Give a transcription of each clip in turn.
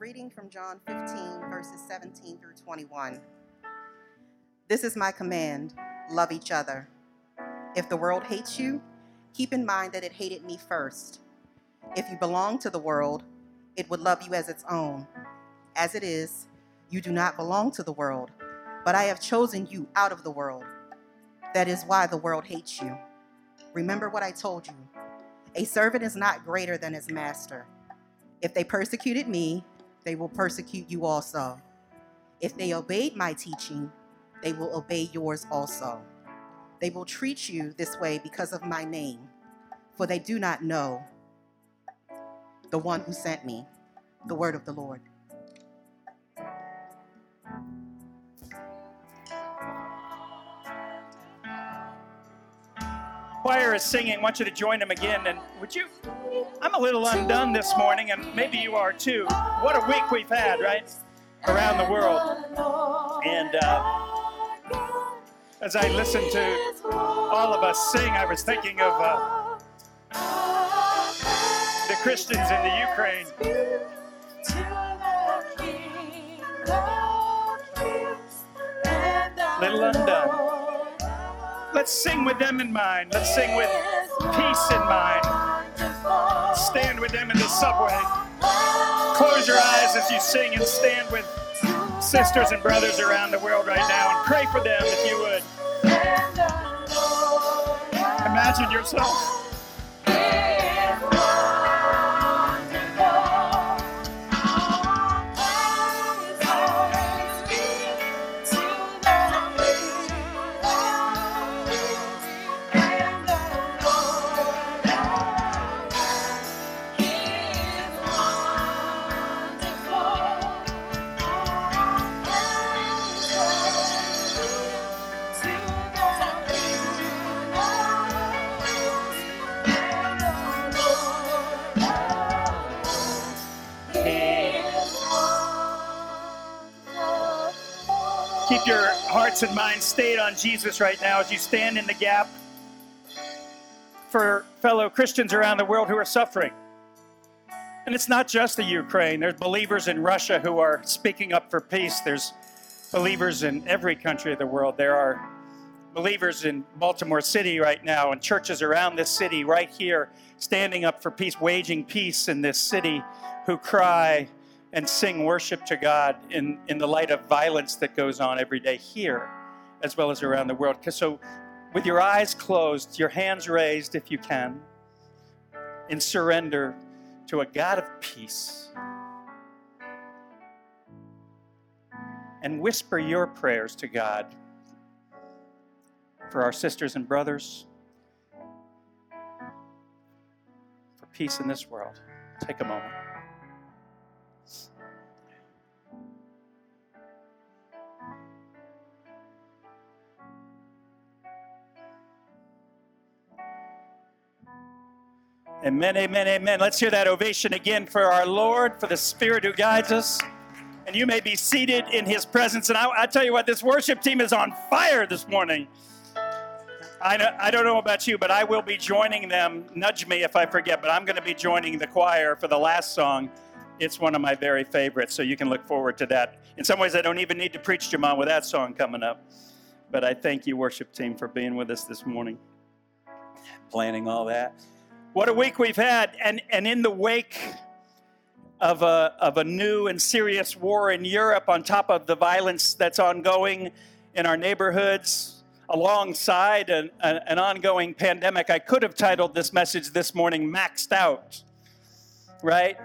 reading from John 15, verses 17 through 21. This is my command love each other. If the world hates you, keep in mind that it hated me first. If you belong to the world, it would love you as its own. As it is, you do not belong to the world, but I have chosen you out of the world. That is why the world hates you. Remember what I told you a servant is not greater than his master. If they persecuted me, they will persecute you also. If they obeyed my teaching, they will obey yours also. They will treat you this way because of my name, for they do not know the one who sent me. The word of the Lord. choir is singing. I want you to join them again. And would you? I'm a little undone this morning, and maybe you are too. What a week we've had, right? Around the world. And uh, as I listened to all of us sing, I was thinking of uh, the Christians in the Ukraine. Little undone. Let's sing with them in mind. Let's sing with peace in mind. Stand with them in the subway. Close your eyes as you sing and stand with sisters and brothers around the world right now and pray for them if you would. Imagine yourself hearts and minds stayed on Jesus right now as you stand in the gap for fellow Christians around the world who are suffering. And it's not just the Ukraine. There's believers in Russia who are speaking up for peace. There's believers in every country of the world. There are believers in Baltimore City right now and churches around this city right here standing up for peace, waging peace in this city who cry and sing worship to God in, in the light of violence that goes on every day here as well as around the world. So, with your eyes closed, your hands raised if you can, in surrender to a God of peace, and whisper your prayers to God for our sisters and brothers, for peace in this world. Take a moment. Amen, amen, amen. Let's hear that ovation again for our Lord, for the Spirit who guides us. And you may be seated in His presence. And I, I tell you what, this worship team is on fire this morning. I, know, I don't know about you, but I will be joining them. Nudge me if I forget, but I'm going to be joining the choir for the last song. It's one of my very favorites, so you can look forward to that. In some ways, I don't even need to preach Jamal with that song coming up. But I thank you, worship team, for being with us this morning, planning all that. What a week we've had. And, and in the wake of a, of a new and serious war in Europe, on top of the violence that's ongoing in our neighborhoods, alongside an, an ongoing pandemic, I could have titled this message this morning, Maxed Out, right?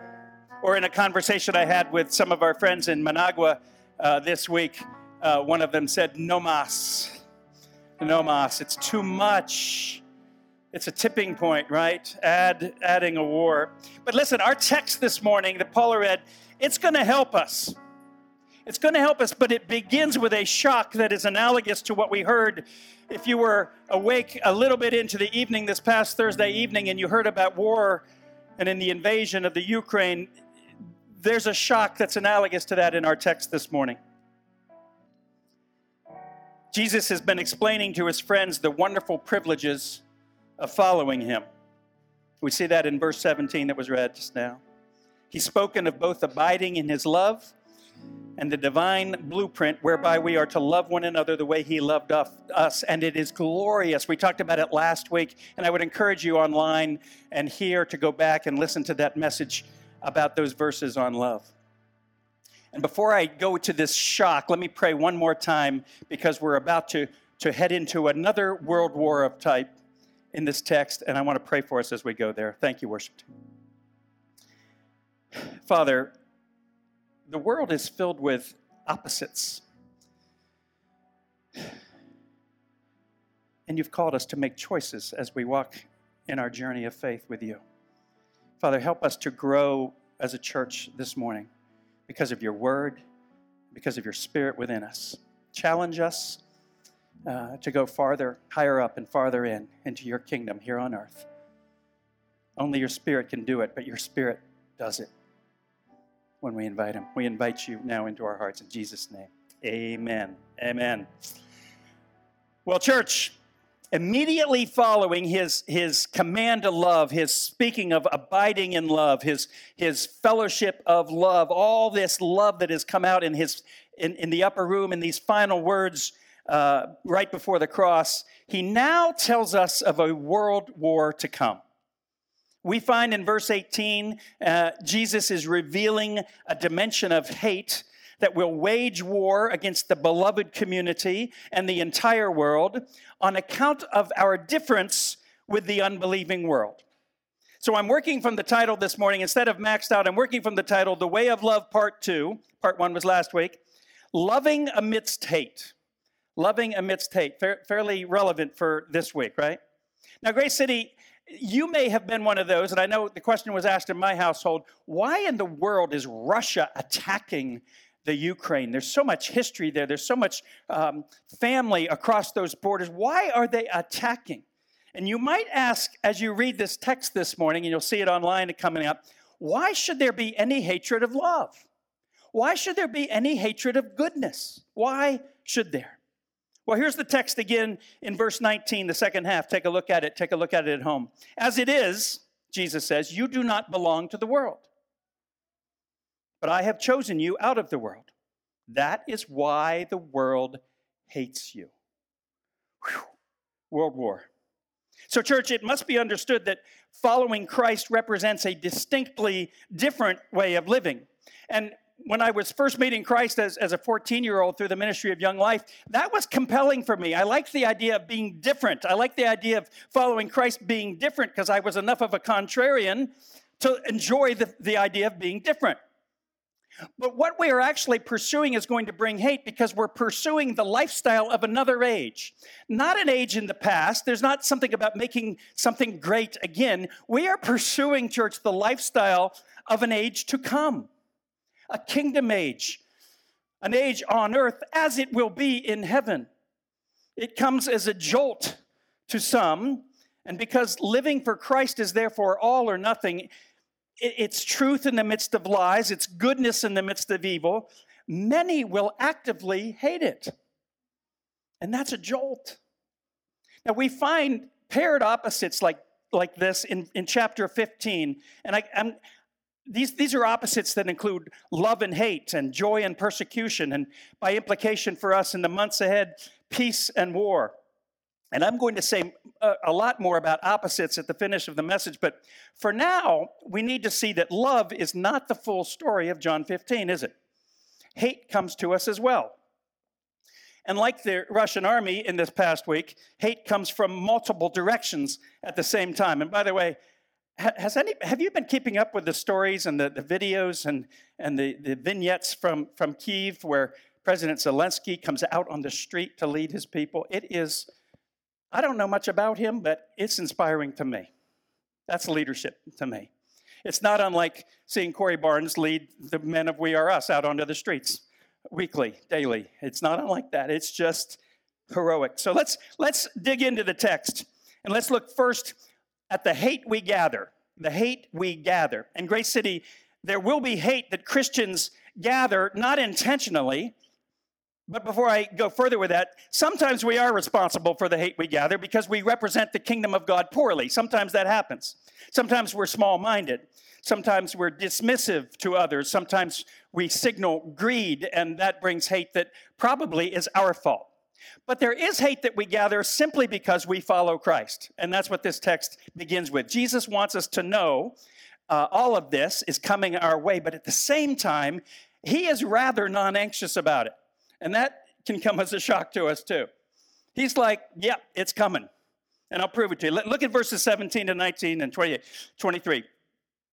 Or in a conversation I had with some of our friends in Managua uh, this week, uh, one of them said, No mas. No mas. It's too much. It's a tipping point, right? Add, adding a war. But listen, our text this morning that Paula read, it's going to help us. It's going to help us, but it begins with a shock that is analogous to what we heard. If you were awake a little bit into the evening this past Thursday evening and you heard about war and in the invasion of the Ukraine, there's a shock that's analogous to that in our text this morning. Jesus has been explaining to his friends the wonderful privileges of following him. We see that in verse 17 that was read just now. He's spoken of both abiding in his love and the divine blueprint whereby we are to love one another the way he loved us. And it is glorious. We talked about it last week, and I would encourage you online and here to go back and listen to that message about those verses on love. And before I go to this shock, let me pray one more time because we're about to, to head into another world war of type in this text, and I want to pray for us as we go there. Thank you, worship team. Father, the world is filled with opposites. And you've called us to make choices as we walk in our journey of faith with you. Father, help us to grow as a church this morning because of your word, because of your spirit within us. Challenge us uh, to go farther, higher up, and farther in into your kingdom here on earth. Only your spirit can do it, but your spirit does it when we invite him. We invite you now into our hearts in Jesus' name. Amen. Amen. Well, church, immediately following his, his command to love, his speaking of abiding in love, his, his fellowship of love, all this love that has come out in, his, in, in the upper room in these final words uh, right before the cross, he now tells us of a world war to come. We find in verse 18, uh, Jesus is revealing a dimension of hate that will wage war against the beloved community and the entire world on account of our difference with the unbelieving world. So I'm working from the title this morning. Instead of maxed out, I'm working from the title The Way of Love, Part 2. Part 1 was last week. Loving Amidst Hate. Loving Amidst Hate. Fa- fairly relevant for this week, right? Now, Grace City you may have been one of those, and I know the question was asked in my household why in the world is Russia attacking the Ukraine? There's so much history there, there's so much um, family across those borders. Why are they attacking? And you might ask as you read this text this morning, and you'll see it online coming up, why should there be any hatred of love? Why should there be any hatred of goodness? Why should there? Well, here's the text again in verse 19, the second half. Take a look at it. Take a look at it at home. As it is, Jesus says, you do not belong to the world, but I have chosen you out of the world. That is why the world hates you. Whew. World War. So, church, it must be understood that following Christ represents a distinctly different way of living. And when I was first meeting Christ as, as a 14 year old through the ministry of Young Life, that was compelling for me. I liked the idea of being different. I liked the idea of following Christ being different because I was enough of a contrarian to enjoy the, the idea of being different. But what we are actually pursuing is going to bring hate because we're pursuing the lifestyle of another age. Not an age in the past. There's not something about making something great again. We are pursuing, church, the lifestyle of an age to come a kingdom age, an age on earth as it will be in heaven. It comes as a jolt to some, and because living for Christ is therefore all or nothing, it's truth in the midst of lies, it's goodness in the midst of evil, many will actively hate it. And that's a jolt. Now we find paired opposites like, like this in, in chapter 15. And I, I'm, these, these are opposites that include love and hate and joy and persecution, and by implication for us in the months ahead, peace and war. And I'm going to say a, a, lot more about opposites at the finish of the message, but for now, we need to see that love is not the full story of John 15, is it? Hate comes to us as well. And like the Russian army in this past week, hate comes from multiple directions at the same time. And by the way, has any, have you been keeping up with the stories and the, the videos and, and the, the vignettes from, from Kiev where President Zelensky comes out on the street to lead his people? It is, I don't know much about him, but it's inspiring to me. That's leadership to me. It's not unlike seeing Corey Barnes lead the men of We Are Us out onto the streets weekly, daily. It's not unlike that. It's just heroic. So let's let's dig into the text and let's look first at the hate we gather. The hate we gather. In Grace City, there will be hate that Christians gather, not intentionally, But before I go further with that, sometimes we are responsible for the hate we gather because we represent the kingdom of God poorly. Sometimes that happens. Sometimes we're small minded. Sometimes we're dismissive to others. Sometimes we signal greed, and that brings hate that probably is our fault. But there is hate that we gather simply because we follow Christ. And that's what this text begins with. Jesus wants us to know uh, all of this is coming our way, but at the same time, he is rather non anxious about it. And that can come as a shock to us too. He's like, yep, yeah, it's coming. And I'll prove it to you. Look at verses 17 to 19 and 28, 23.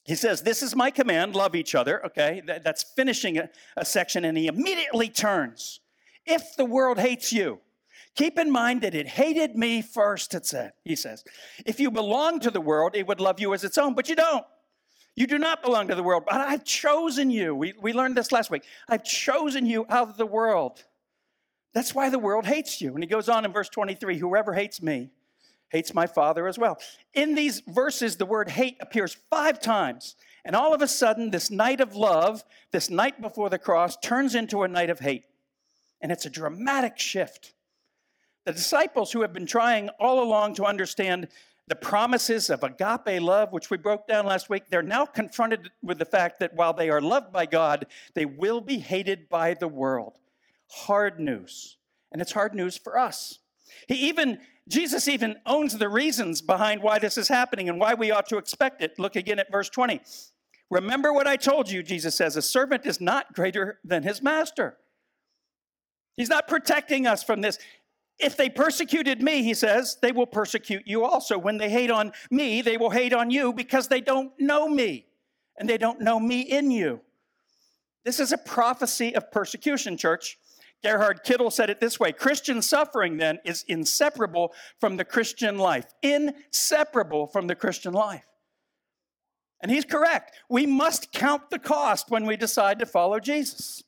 He says, This is my command, love each other. Okay, that's finishing a section, and he immediately turns. If the world hates you, keep in mind that it hated me first, it said, he says. If you belong to the world, it would love you as its own, but you don't. You do not belong to the world, but I've chosen you. We, we learned this last week. I've chosen you out of the world. That's why the world hates you. And he goes on in verse 23 Whoever hates me hates my Father as well. In these verses, the word hate appears five times. And all of a sudden, this night of love, this night before the cross, turns into a night of hate. And it's a dramatic shift. The disciples who have been trying all along to understand the promises of agape love, which we broke down last week, they're now confronted with the fact that while they are loved by God, they will be hated by the world. Hard news. And it's hard news for us. He even, Jesus even owns the reasons behind why this is happening and why we ought to expect it. Look again at verse 20. Remember what I told you, Jesus says, a servant is not greater than his master. He's not protecting us from this. If they persecuted me, he says, they will persecute you also. When they hate on me, they will hate on you because they don't know me and they don't know me in you. This is a prophecy of persecution, church. Gerhard Kittel said it this way Christian suffering, then, is inseparable from the Christian life. Inseparable from the Christian life. And he's correct. We must count the cost when we decide to follow Jesus.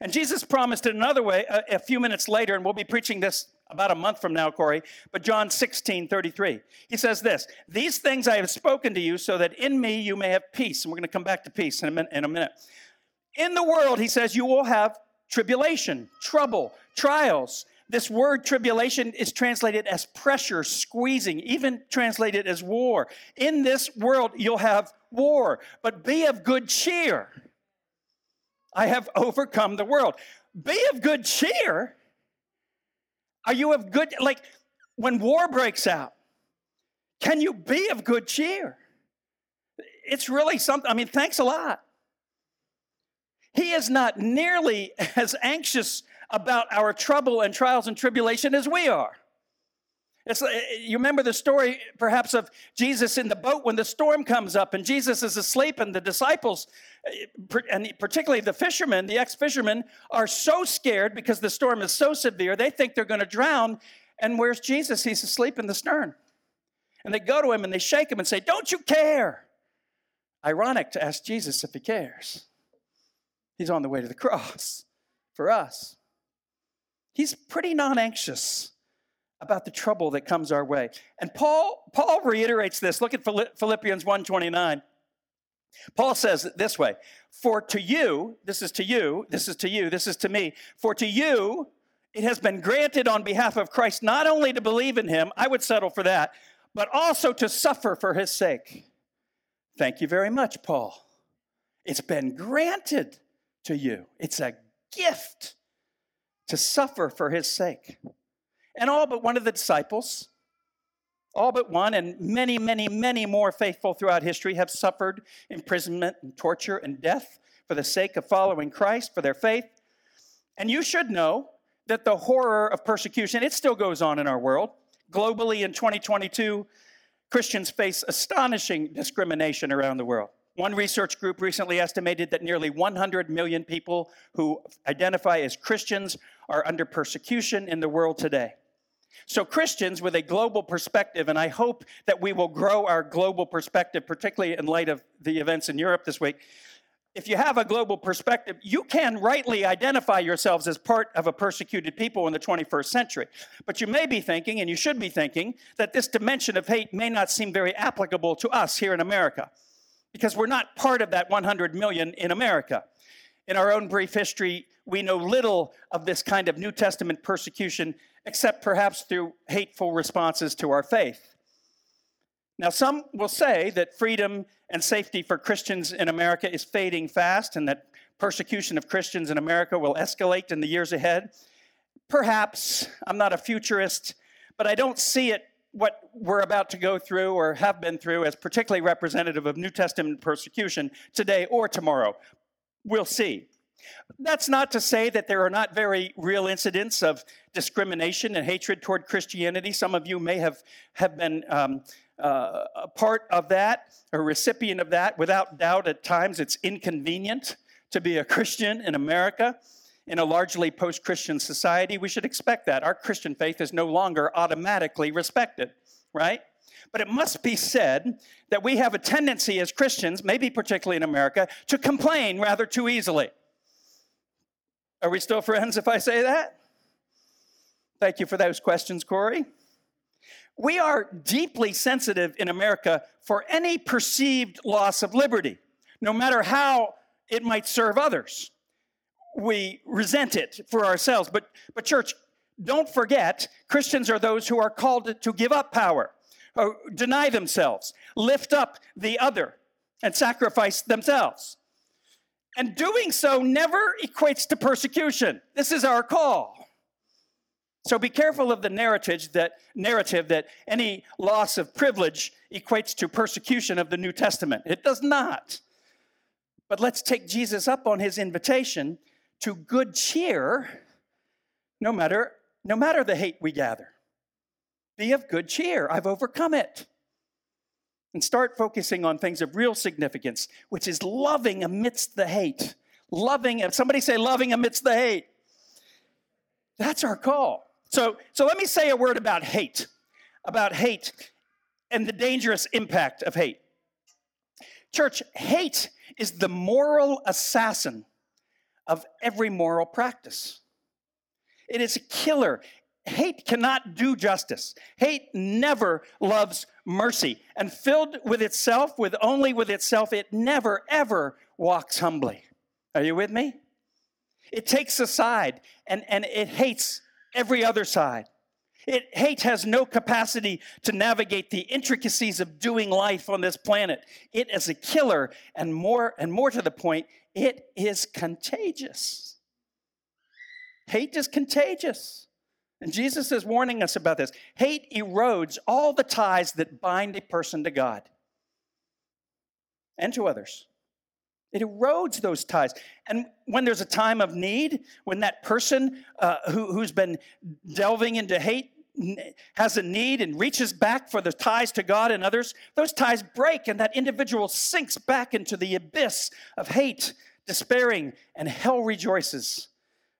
And Jesus promised it another way a, a, few minutes later, and we'll be preaching this about a month from now, Corey. But John 16, 33. He says this These things I have spoken to you so that in me you may have peace. And we're going to come back to peace in a, minute, in a minute. In the world, he says, you will have tribulation, trouble, trials. This word tribulation is translated as pressure, squeezing, even translated as war. In this world, you'll have war, but be of good cheer. I have overcome the world. Be of good cheer. Are you of good, like when war breaks out, can you be of good cheer? It's really something, I mean, thanks a lot. He is not nearly as anxious about our trouble and trials and tribulation as we are. It's, you remember the story, perhaps, of Jesus in the boat when the storm comes up and Jesus is asleep, and the disciples, eh, and particularly the fishermen, the ex fishermen, are so scared because the storm is so severe, they think they're going to drown. And where's Jesus? He's asleep in the stern. And they go to him and they shake him and say, Don't you care? Ironic to ask Jesus if he cares. He's on the way to the cross for us. He's pretty non anxious about the trouble that comes our way. And Paul, Paul reiterates this. Look at Philippians 1:29. Paul says it this way, for to you, this is to you, this is to you, this is to me, for to you it has been granted on behalf of Christ not only to believe in him, I would settle for that, but also to suffer for his sake. Thank you very much, Paul. It's been granted to you. It's a gift to suffer for his sake. And all but one of the disciples, all but one, and many, many, many more faithful throughout history have suffered imprisonment and torture and death for the sake of following Christ, for their faith. And you should know that the horror of persecution, it still goes on in our world. Globally in 2022, Christians face astonishing discrimination around the world. One research group recently estimated that nearly 100 million people who identify as Christians are under persecution in the world today. So, Christians with a global perspective, and I hope that we will grow our global perspective, particularly in light of the events in Europe this week. If you have a global perspective, you can rightly identify yourselves as part of a persecuted people in the 21st century. But you may be thinking, and you should be thinking, that this dimension of hate may not seem very applicable to us here in America because we're not part of that 100 million in America. In our own brief history, we know little of this kind of New Testament persecution, except perhaps through hateful responses to our faith. Now, some will say that freedom and safety for Christians in America is fading fast and that persecution of Christians in America will escalate in the years ahead. Perhaps, I'm not a futurist, but I don't see it, what we're about to go through or have been through, as particularly representative of New Testament persecution today or tomorrow. We'll see. That's not to say that there are not very real incidents of discrimination and hatred toward Christianity. Some of you may have, have been um, uh, a part of that, a recipient of that. Without doubt, at times it's inconvenient to be a Christian in America. In a largely post Christian society, we should expect that. Our Christian faith is no longer automatically respected, right? But it must be said that we have a tendency as Christians, maybe particularly in America, to complain rather too easily. Are we still friends if I say that? Thank you for those questions, Corey. We are deeply sensitive in America for any perceived loss of liberty, no matter how it might serve others. We resent it for ourselves. But, but church, don't forget, Christians are those who are called to give up power, uh, deny themselves, lift up the other, and sacrifice themselves. And doing so never equates to persecution. This is our call. So be careful of the narrative that, narrative that any loss of privilege equates to persecution of the New Testament. It does not. But let's take Jesus up on his invitation to good cheer no matter, no matter the hate we gather. Be of good cheer. I've overcome it. And start focusing on things of real significance, which is loving amidst the hate. Loving, somebody say loving amidst the hate. That's our call. So, so let me say a word about hate, about hate and the dangerous impact of hate. Church, hate is the moral assassin of every moral practice. It is a killer. Hate cannot do justice. Hate never loves mercy. And filled with itself, with only with itself, it never, ever walks humbly. Are you with me? It takes a side and, and it hates every other side. It, hate has no capacity to navigate the intricacies of doing life on this planet. It is a killer, and more and more to the point, it is contagious. Hate is contagious. And Jesus is warning us about this. Hate erodes all the ties that bind a person to God and to others. It erodes those ties. And when there's a time of need, when that person uh, who, who's been delving into hate has a need and reaches back for the ties to God and others, those ties break and that individual sinks back into the abyss of hate, despairing, and hell rejoices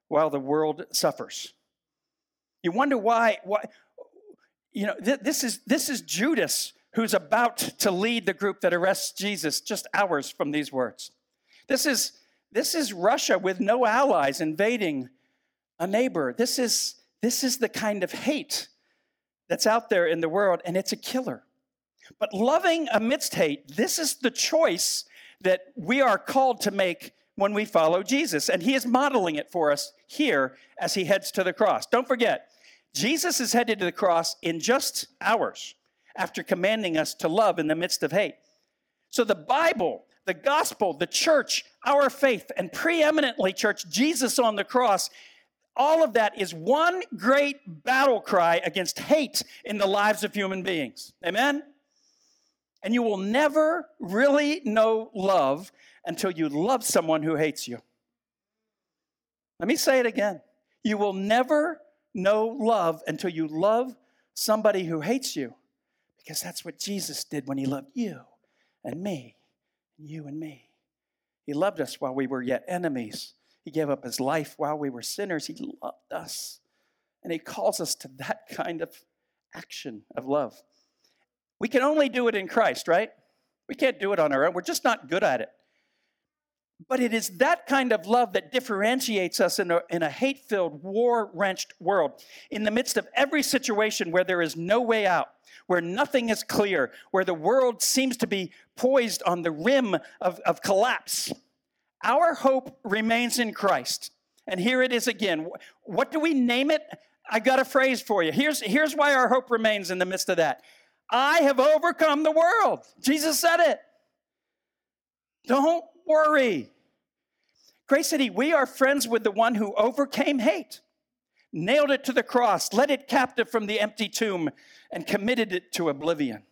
while the world suffers. You wonder why, why you know, th- this, is, this is Judas who's about to lead the group that arrests Jesus just hours from these words. This is, this is Russia with no allies invading a neighbor. This is, this is the kind of hate that's out there in the world, and it's a killer. But loving amidst hate, this is the choice that we are called to make when we follow Jesus. And he is modeling it for us here as he heads to the cross. Don't forget, Jesus is headed to the cross in just hours after commanding us to love in the midst of hate. So the Bible the gospel, the church, our faith, and preeminently, church, Jesus on the cross, all of that is one great battle cry against hate in the lives of human beings. Amen? And you will never really know love until you love someone who hates you. Let me say it again. You will never know love until you love somebody who hates you because that's what Jesus did when he loved you and me you and me. He loved us while we were yet enemies. He gave up his life while we were sinners. He loved us. And he calls us to that kind of action of love. We can only do it in Christ, right? We can't do it on our own. We're just not good at it. But it is that kind of love that differentiates us in a, in a hate filled, war wrenched world. In the midst of every situation where there is no way out, where nothing is clear, where the world seems to be poised on the rim of, of collapse, Our hope remains in Christ. And here it is again. What do we name it? I got a phrase for you. Here's, here's why our hope remains in the midst of that. I have overcome the world. Jesus said it. Don't worry. Grace City, we are friends with the one who overcame hate, nailed it to the cross, led it captive from the empty tomb, and committed it to oblivion.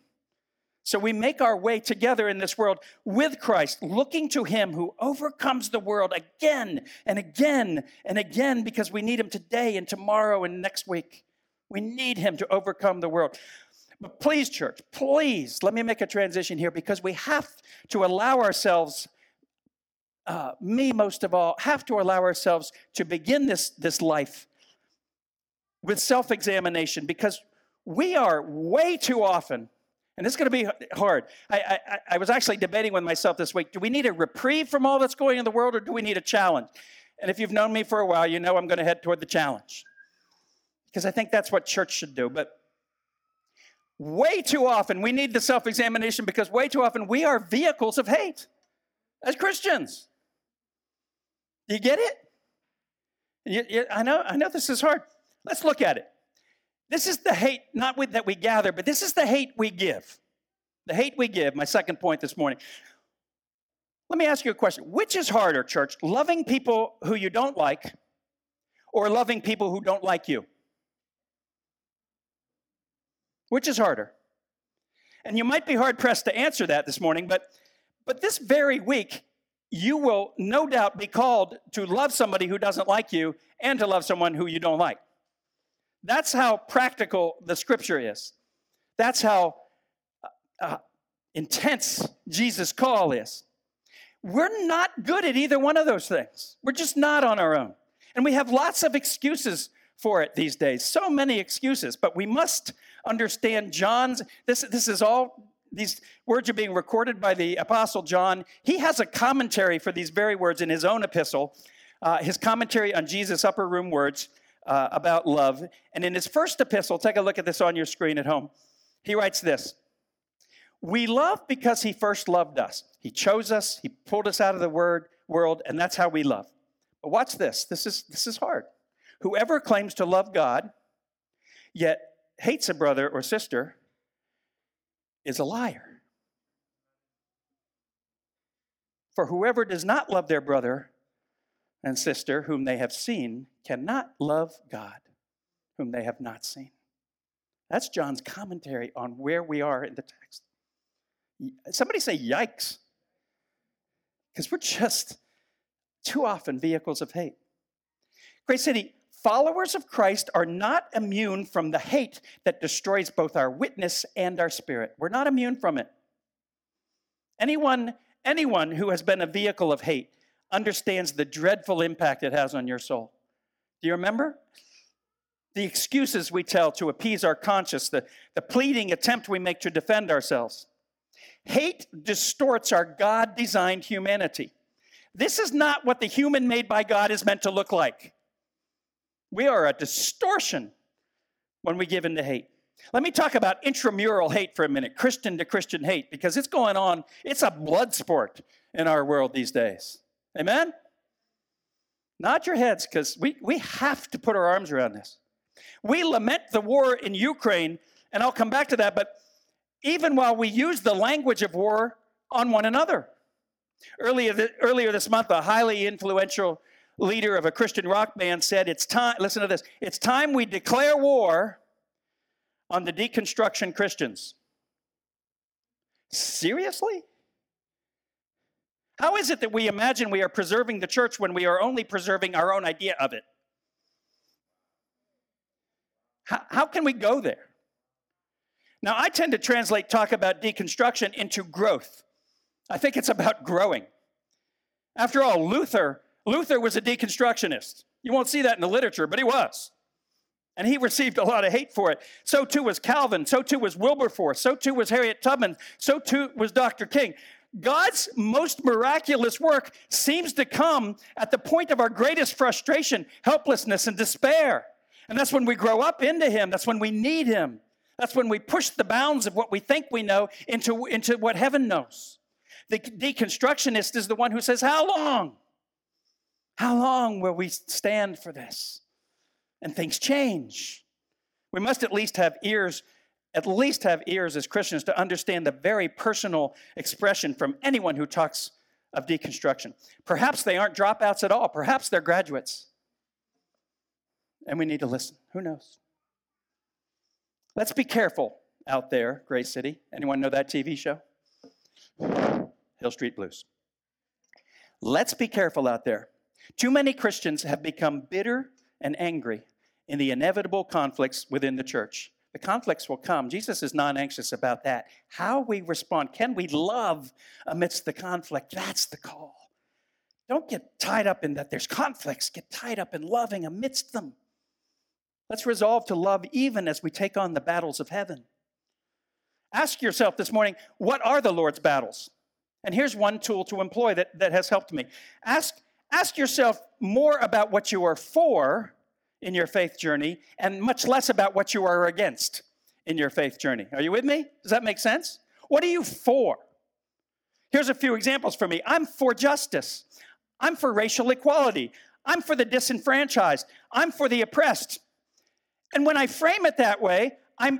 So we make our way together in this world with Christ, looking to Him who overcomes the world again and again and again because we need Him today and tomorrow and next week. We need Him to overcome the world. But please, church, please, let me make a transition here because we have to allow ourselves, uh, me most of all, have to allow ourselves to begin this, this life with self examination because we are way too often and this is going to be hard. I, I, I, was actually debating with myself this week do we need a reprieve from all that's going in the world or do we need a challenge? And if you've known me for a while, you know I'm going to head toward the challenge. Because I think that's what church should do. But way too often, we need the self examination because way too often we are vehicles of hate as Christians. You get it? You, you, I, know, I know this is hard. Let's look at it. This is the hate, not with, that we gather, but this is the hate we give. The hate we give, my second point this morning. Let me ask you a question. Which is harder, church? Loving people who you don't like or loving people who don't like you? Which is harder? And you might be hard pressed to answer that this morning, but, but this very week, you will no doubt be called to love somebody who doesn't like you and to love someone who you don't like. That's how practical the scripture is. That's how uh, uh, intense Jesus' call is. We're not good at either one of those things. We're just not on our own. And we have lots of excuses for it these days. So many excuses. But we must understand John's, this, this is all, these words are being recorded by the Apostle John. He has a commentary for these very words in his own epistle, uh, his commentary on Jesus' upper room words uh, about love. And in his first epistle, take a look at this on your screen at home. He writes this We love because he first loved us. He chose us, he pulled us out of the word, world, and that's how we love. But watch this. This is, this is hard. Whoever claims to love God, yet hates a brother or sister, is a liar. For whoever does not love their brother and sister whom they have seen cannot love God whom they have not seen. That's John's commentary on where we are in the text. Somebody say, yikes. Because we're just too often vehicles of hate. Grace City, followers of Christ are not immune from the hate that destroys both our witness and our spirit. We're not immune from it. Anyone, anyone who has been a vehicle of hate understands the dreadful impact it has on your soul. Do you remember? The excuses we tell to appease our conscience, the, the pleading attempt we make to defend ourselves. Hate distorts our God designed humanity. This is not what the human made by God is meant to look like. We are a distortion when we give in to hate. Let me talk about intramural hate for a minute, Christian to Christian hate, because it's going on. It's a blood sport in our world these days. Amen? Nod your heads because we, we have to put our arms around this. We lament the war in Ukraine, and I'll come back to that, but even while we use the language of war on one another. Earlier, earlier this month, a highly influential leader of a Christian rock band said, It's time, listen to this, it's time we declare war on the deconstruction Christians. Seriously? How is it that we imagine we are preserving the church when we are only preserving our own idea of it? How, how can we go there? Now, I tend to translate talk about deconstruction into growth. I think it's about growing. After all, Luther, Luther was a deconstructionist. You won't see that in the literature, but he was. And he received a lot of hate for it. So too was Calvin. So too was Wilberforce. So too was Harriet Tubman. So too was Dr. King. God's most miraculous work seems to come at the point of our greatest frustration, helplessness, and despair. And that's when we grow up into Him. That's when we need Him. That's when we push the bounds of what we think we know into, into what heaven knows. The deconstructionist is the one who says, How long? How long will we stand for this? And things change. We must at least have ears, at least have ears as Christians to understand the very personal expression from anyone who talks of deconstruction. Perhaps they aren't dropouts at all, perhaps they're graduates. And we need to listen. Who knows? Let's be careful out there, Grace City. Anyone know that TV show? Hill Street Blues. Let's be careful out there. Too many Christians have become bitter and angry in the inevitable conflicts within the church. The conflicts will come. Jesus is not anxious about that. How we respond, can we love amidst the conflict? That's the call. Don't get tied up in that there's conflicts, get tied up in loving amidst them. Let's resolve to love even as we take on the battles of heaven. Ask yourself this morning, what are the Lord's battles? And here's one tool to employ that, that has helped me. Ask, ask yourself more about what you are for in your faith journey and much less about what you are against in your faith journey. Are you with me? Does that make sense? What are you for? Here's a few examples for me. I'm for justice. I'm for racial equality. I'm for the disenfranchised. I'm for the oppressed. And when I frame it that way, I'm,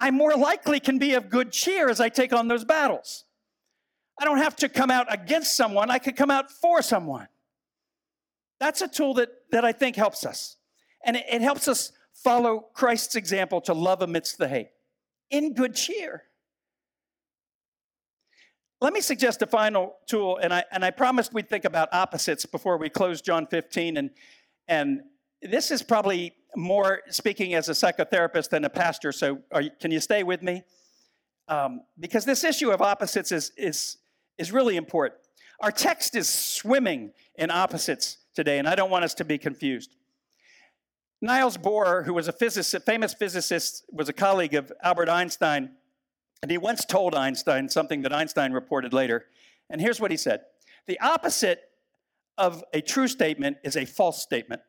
I more likely can be of good cheer as I take on those battles. I don't have to come out against someone, I could come out for someone. That's a tool that, that I think helps us. And it, it helps us follow Christ's example to love amidst the hate in good cheer. Let me suggest a final tool, and I, and I promised we'd think about opposites before we close John 15. And, and this is probably more speaking as a psychotherapist than a pastor, so you, can you stay with me? Um, because this issue of opposites is, is, is really important. Our text is swimming in opposites today, and I don't want us to be confused. Niels Bohr, who was a physicist, famous physicist, was a colleague of Albert Einstein, and he once told Einstein something that Einstein reported later. And here's what he said The opposite of a true statement is a false statement.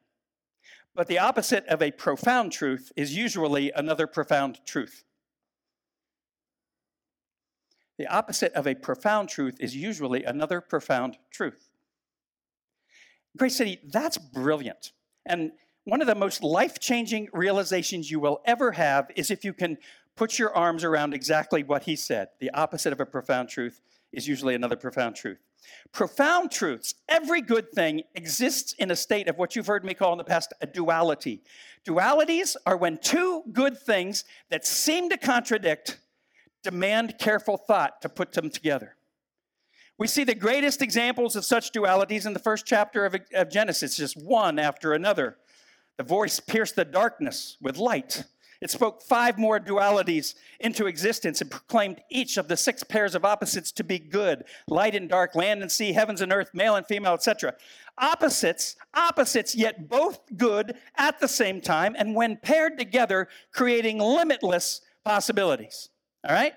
But the opposite of a profound truth is usually another profound truth. The opposite of a profound truth is usually another profound truth. Grace City, that's brilliant. And one of the most life changing realizations you will ever have is if you can put your arms around exactly what he said. The opposite of a profound truth is usually another profound truth. Profound truths, every good thing exists in a state of what you've heard me call in the past a duality. Dualities are when two good things that seem to contradict demand careful thought to put them together. We see the greatest examples of such dualities in the first chapter of, of Genesis, just one after another. The voice pierced the darkness with light. It spoke five more dualities into existence and proclaimed each of the six pairs of opposites to be good light and dark, land and sea, heavens and earth, male and female, etc. Opposites, opposites, yet both good at the same time, and when paired together, creating limitless possibilities. All right?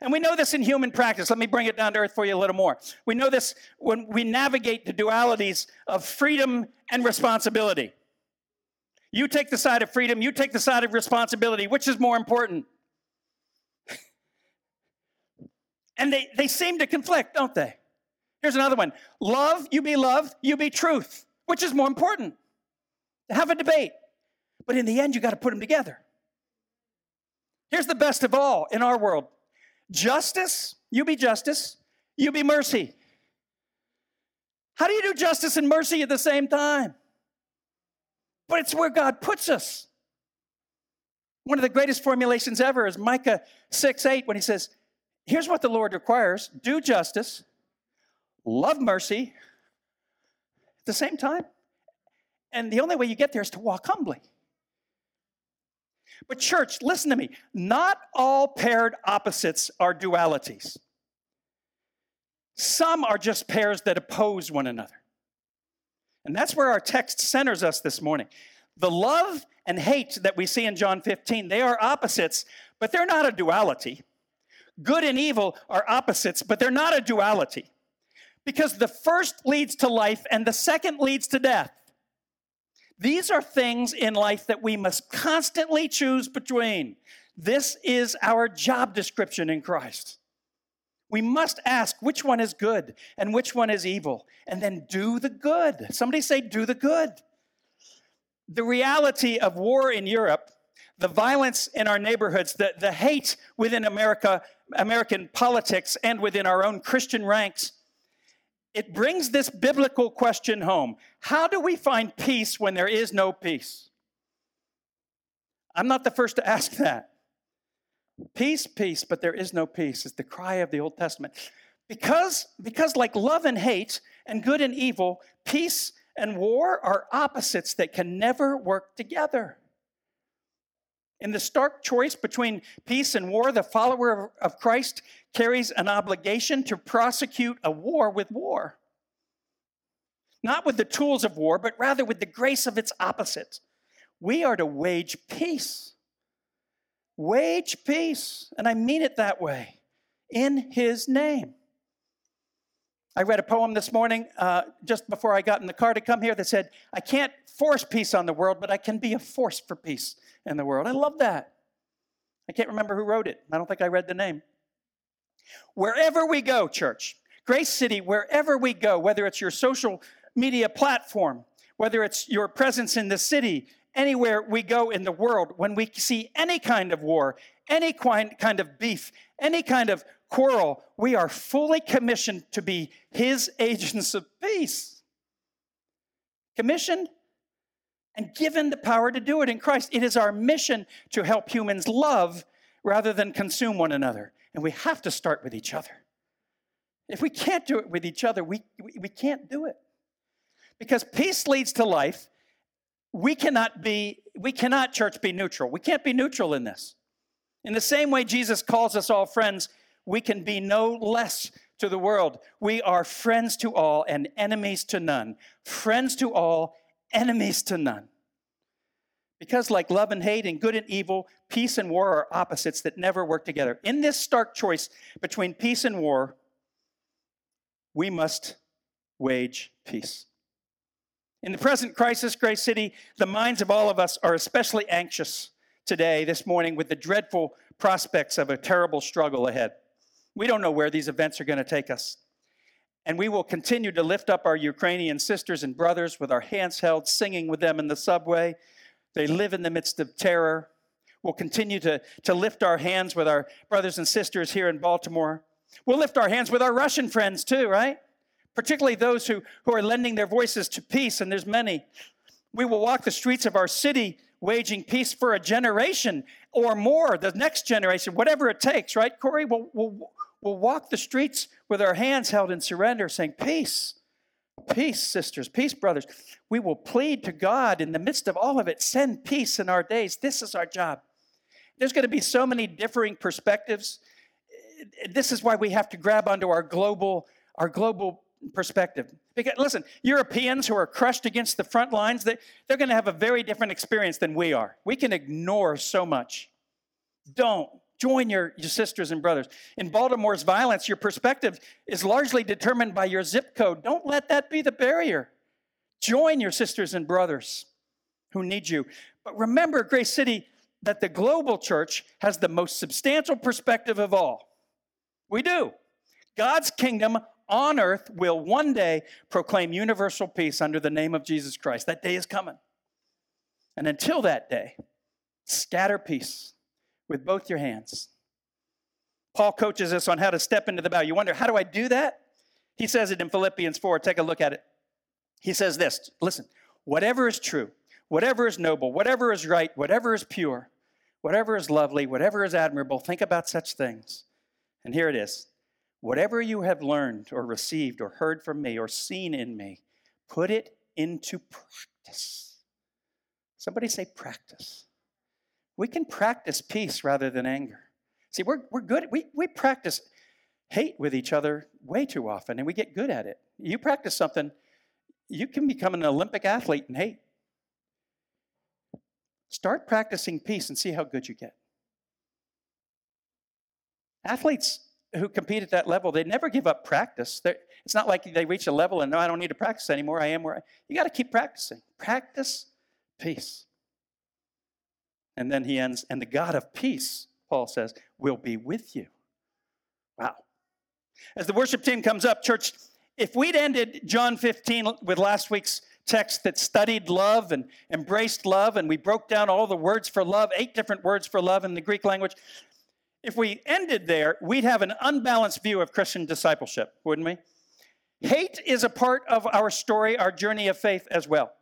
And we know this in human practice. Let me bring it down to earth for you a little more. We know this when we navigate the dualities of freedom and responsibility. You take the side of freedom, you take the side of responsibility. Which is more important? and they, they seem to conflict, don't they? Here's another one love, you be love, you be truth. Which is more important? Have a debate. But in the end, you got to put them together. Here's the best of all in our world justice, you be justice, you be mercy. How do you do justice and mercy at the same time? But it's where God puts us. One of the greatest formulations ever is Micah 6 8 when he says, Here's what the Lord requires do justice, love mercy at the same time. And the only way you get there is to walk humbly. But, church, listen to me. Not all paired opposites are dualities. Some are just pairs that oppose one another. And that's where our text centers us this morning. The love and hate that we see in John 15, they are opposites, but they're not a duality. Good and evil are opposites, but they're not a duality. Because the first leads to life and the second leads to death. These are things in life that we must constantly choose between. This is our job description in Christ. We must ask which one is good and which one is evil, and then do the good. Somebody say, do the good. The reality of war in Europe, the violence in our neighborhoods, the, the hate within America, American politics, and within our own Christian ranks, it brings this biblical question home How do we find peace when there is no peace? I'm not the first to ask that. Peace, peace, but there is no peace is the cry of the Old Testament. Because, because like love and hate and good and evil, peace and war are opposites that can never work together. In the stark choice between peace and war, the follower of Christ carries an obligation to prosecute a war with war. Not with the tools of war, but rather with the grace of its opposite. We are to wage peace. Wage peace. And I mean it that way in His name. I read a poem this morning uh, just before I got in the car to come here that said, I can't force peace on the world, but I can be a force for peace in the world. I love that. I can't remember who wrote it. I don't think I read the name. Wherever we go, church, Grace City, wherever we go, whether it's your social media platform, whether it's your presence in the city, anywhere we go in the world, when we see any kind of war, any kind of beef, any kind of quarrel, we are fully commissioned to be His agents of peace. Commissioned and given the power to do it in Christ. It is our mission to help humans love rather than consume one another. And we have to start with each other. If we can't do it with each other, we, we, can't do it. Because peace leads to life. We cannot be, we cannot, church, be neutral. We can't be neutral in this. In the same way Jesus calls us all friends, we can be no less to the world. We are friends to all and enemies to none. Friends to all, enemies to none. Because, like love and hate and good and evil, peace and war are opposites that never work together. In this stark choice between peace and war, we must wage peace. In the present crisis, Grace City, the minds of all of us are especially anxious today, this morning, with the dreadful prospects of a terrible struggle ahead. We don't know where these events are going to take us. And we will continue to lift up our Ukrainian sisters and brothers with our hands held, singing with them in the subway. They live in the midst of terror. We'll continue to, to lift our hands with our brothers and sisters here in Baltimore. We'll lift our hands with our Russian friends too, right? Particularly those who, who are lending their voices to peace, and there's many. We will walk the streets of our city waging peace for a generation or more, the next generation, whatever it takes, right, Corey? We'll, we'll, we'll walk the streets with our hands held in surrender, saying, Peace, peace, sisters, peace, brothers. We will plead to God in the midst of all of it, send peace in our days. This is our job. There's going to be so many differing perspectives. This is why we have to grab onto our global, our global perspective. Because listen, Europeans who are crushed against the front lines, they, they're going to have a very different experience than we are. We can ignore so much. Don't. Join your, your sisters and brothers. In Baltimore's violence, your perspective is largely determined by your zip code. Don't let that be the barrier. Join your sisters and brothers who need you. But remember, Grace City, that the global church has the most substantial perspective of all. We do. God's kingdom on earth will one day proclaim universal peace under the name of Jesus Christ. That day is coming. And until that day, scatter peace with both your hands. Paul coaches us on how to step into the battle. You wonder, how do I do that? He says it in Philippians 4. Take a look at it. He says this listen, whatever is true, whatever is noble, whatever is right, whatever is pure, whatever is lovely, whatever is admirable, think about such things. And here it is whatever you have learned or received or heard from me or seen in me, put it into practice. Somebody say practice. We can practice peace rather than anger. See, we're, we're good. We, we practice hate with each other way too often, and we get good at it. You practice something, you can become an Olympic athlete in hate. Start practicing peace and see how good you get. Athletes who compete at that level, they never give up practice. They're, it's not like they reach a level and no, I don't need to practice anymore. I am where I, you got to keep practicing. Practice peace. And then he ends, and the God of peace, Paul says, will be with you. Wow. As the worship team comes up, church, if we'd ended John 15 with last week's text that studied love and embraced love, and we broke down all the words for love, eight different words for love in the Greek language, if we ended there, we'd have an unbalanced view of Christian discipleship, wouldn't we? Hate is a part of our story, our journey of faith as well.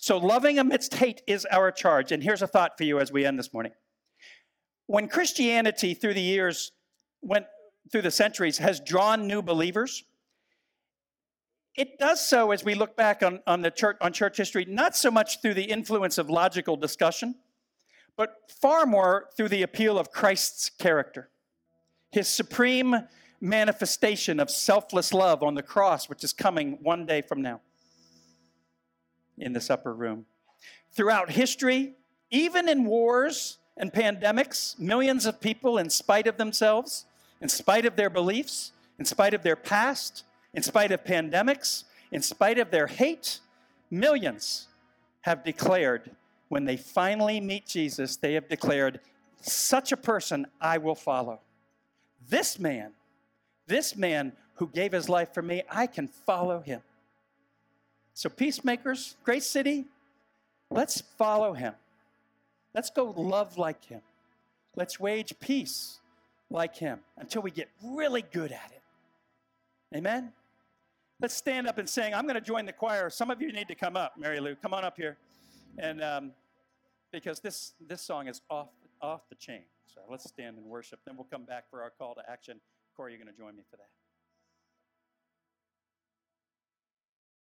So, loving amidst hate is our charge. And here's a thought for you as we end this morning. When Christianity through the years went through the centuries has drawn new believers, it does so as we look back on, on the church on church history, not so much through the influence of logical discussion, but far more through the appeal of Christ's character, his supreme manifestation of selfless love on the cross, which is coming one day from now in this upper room. Throughout history, even in wars and pandemics, millions of people, in spite of themselves, in spite of their beliefs, in spite of their past, in spite of pandemics, in spite of their hate, millions have declared when they finally meet Jesus, they have declared, Such a person I will follow. This man, this man who gave his life for me, I can follow him. So, peacemakers, Grace City, let's follow him. Let's go love like him. Let's wage peace like him until we get really good at it. Amen? Let's stand up and sing. I'm going to join the choir. Some of you need to come up, Mary Lou. Come on up here. And um, because this, this song is off, off the chain. So let's stand and worship. Then we'll come back for our call to action. Corey, you're going to join me for that.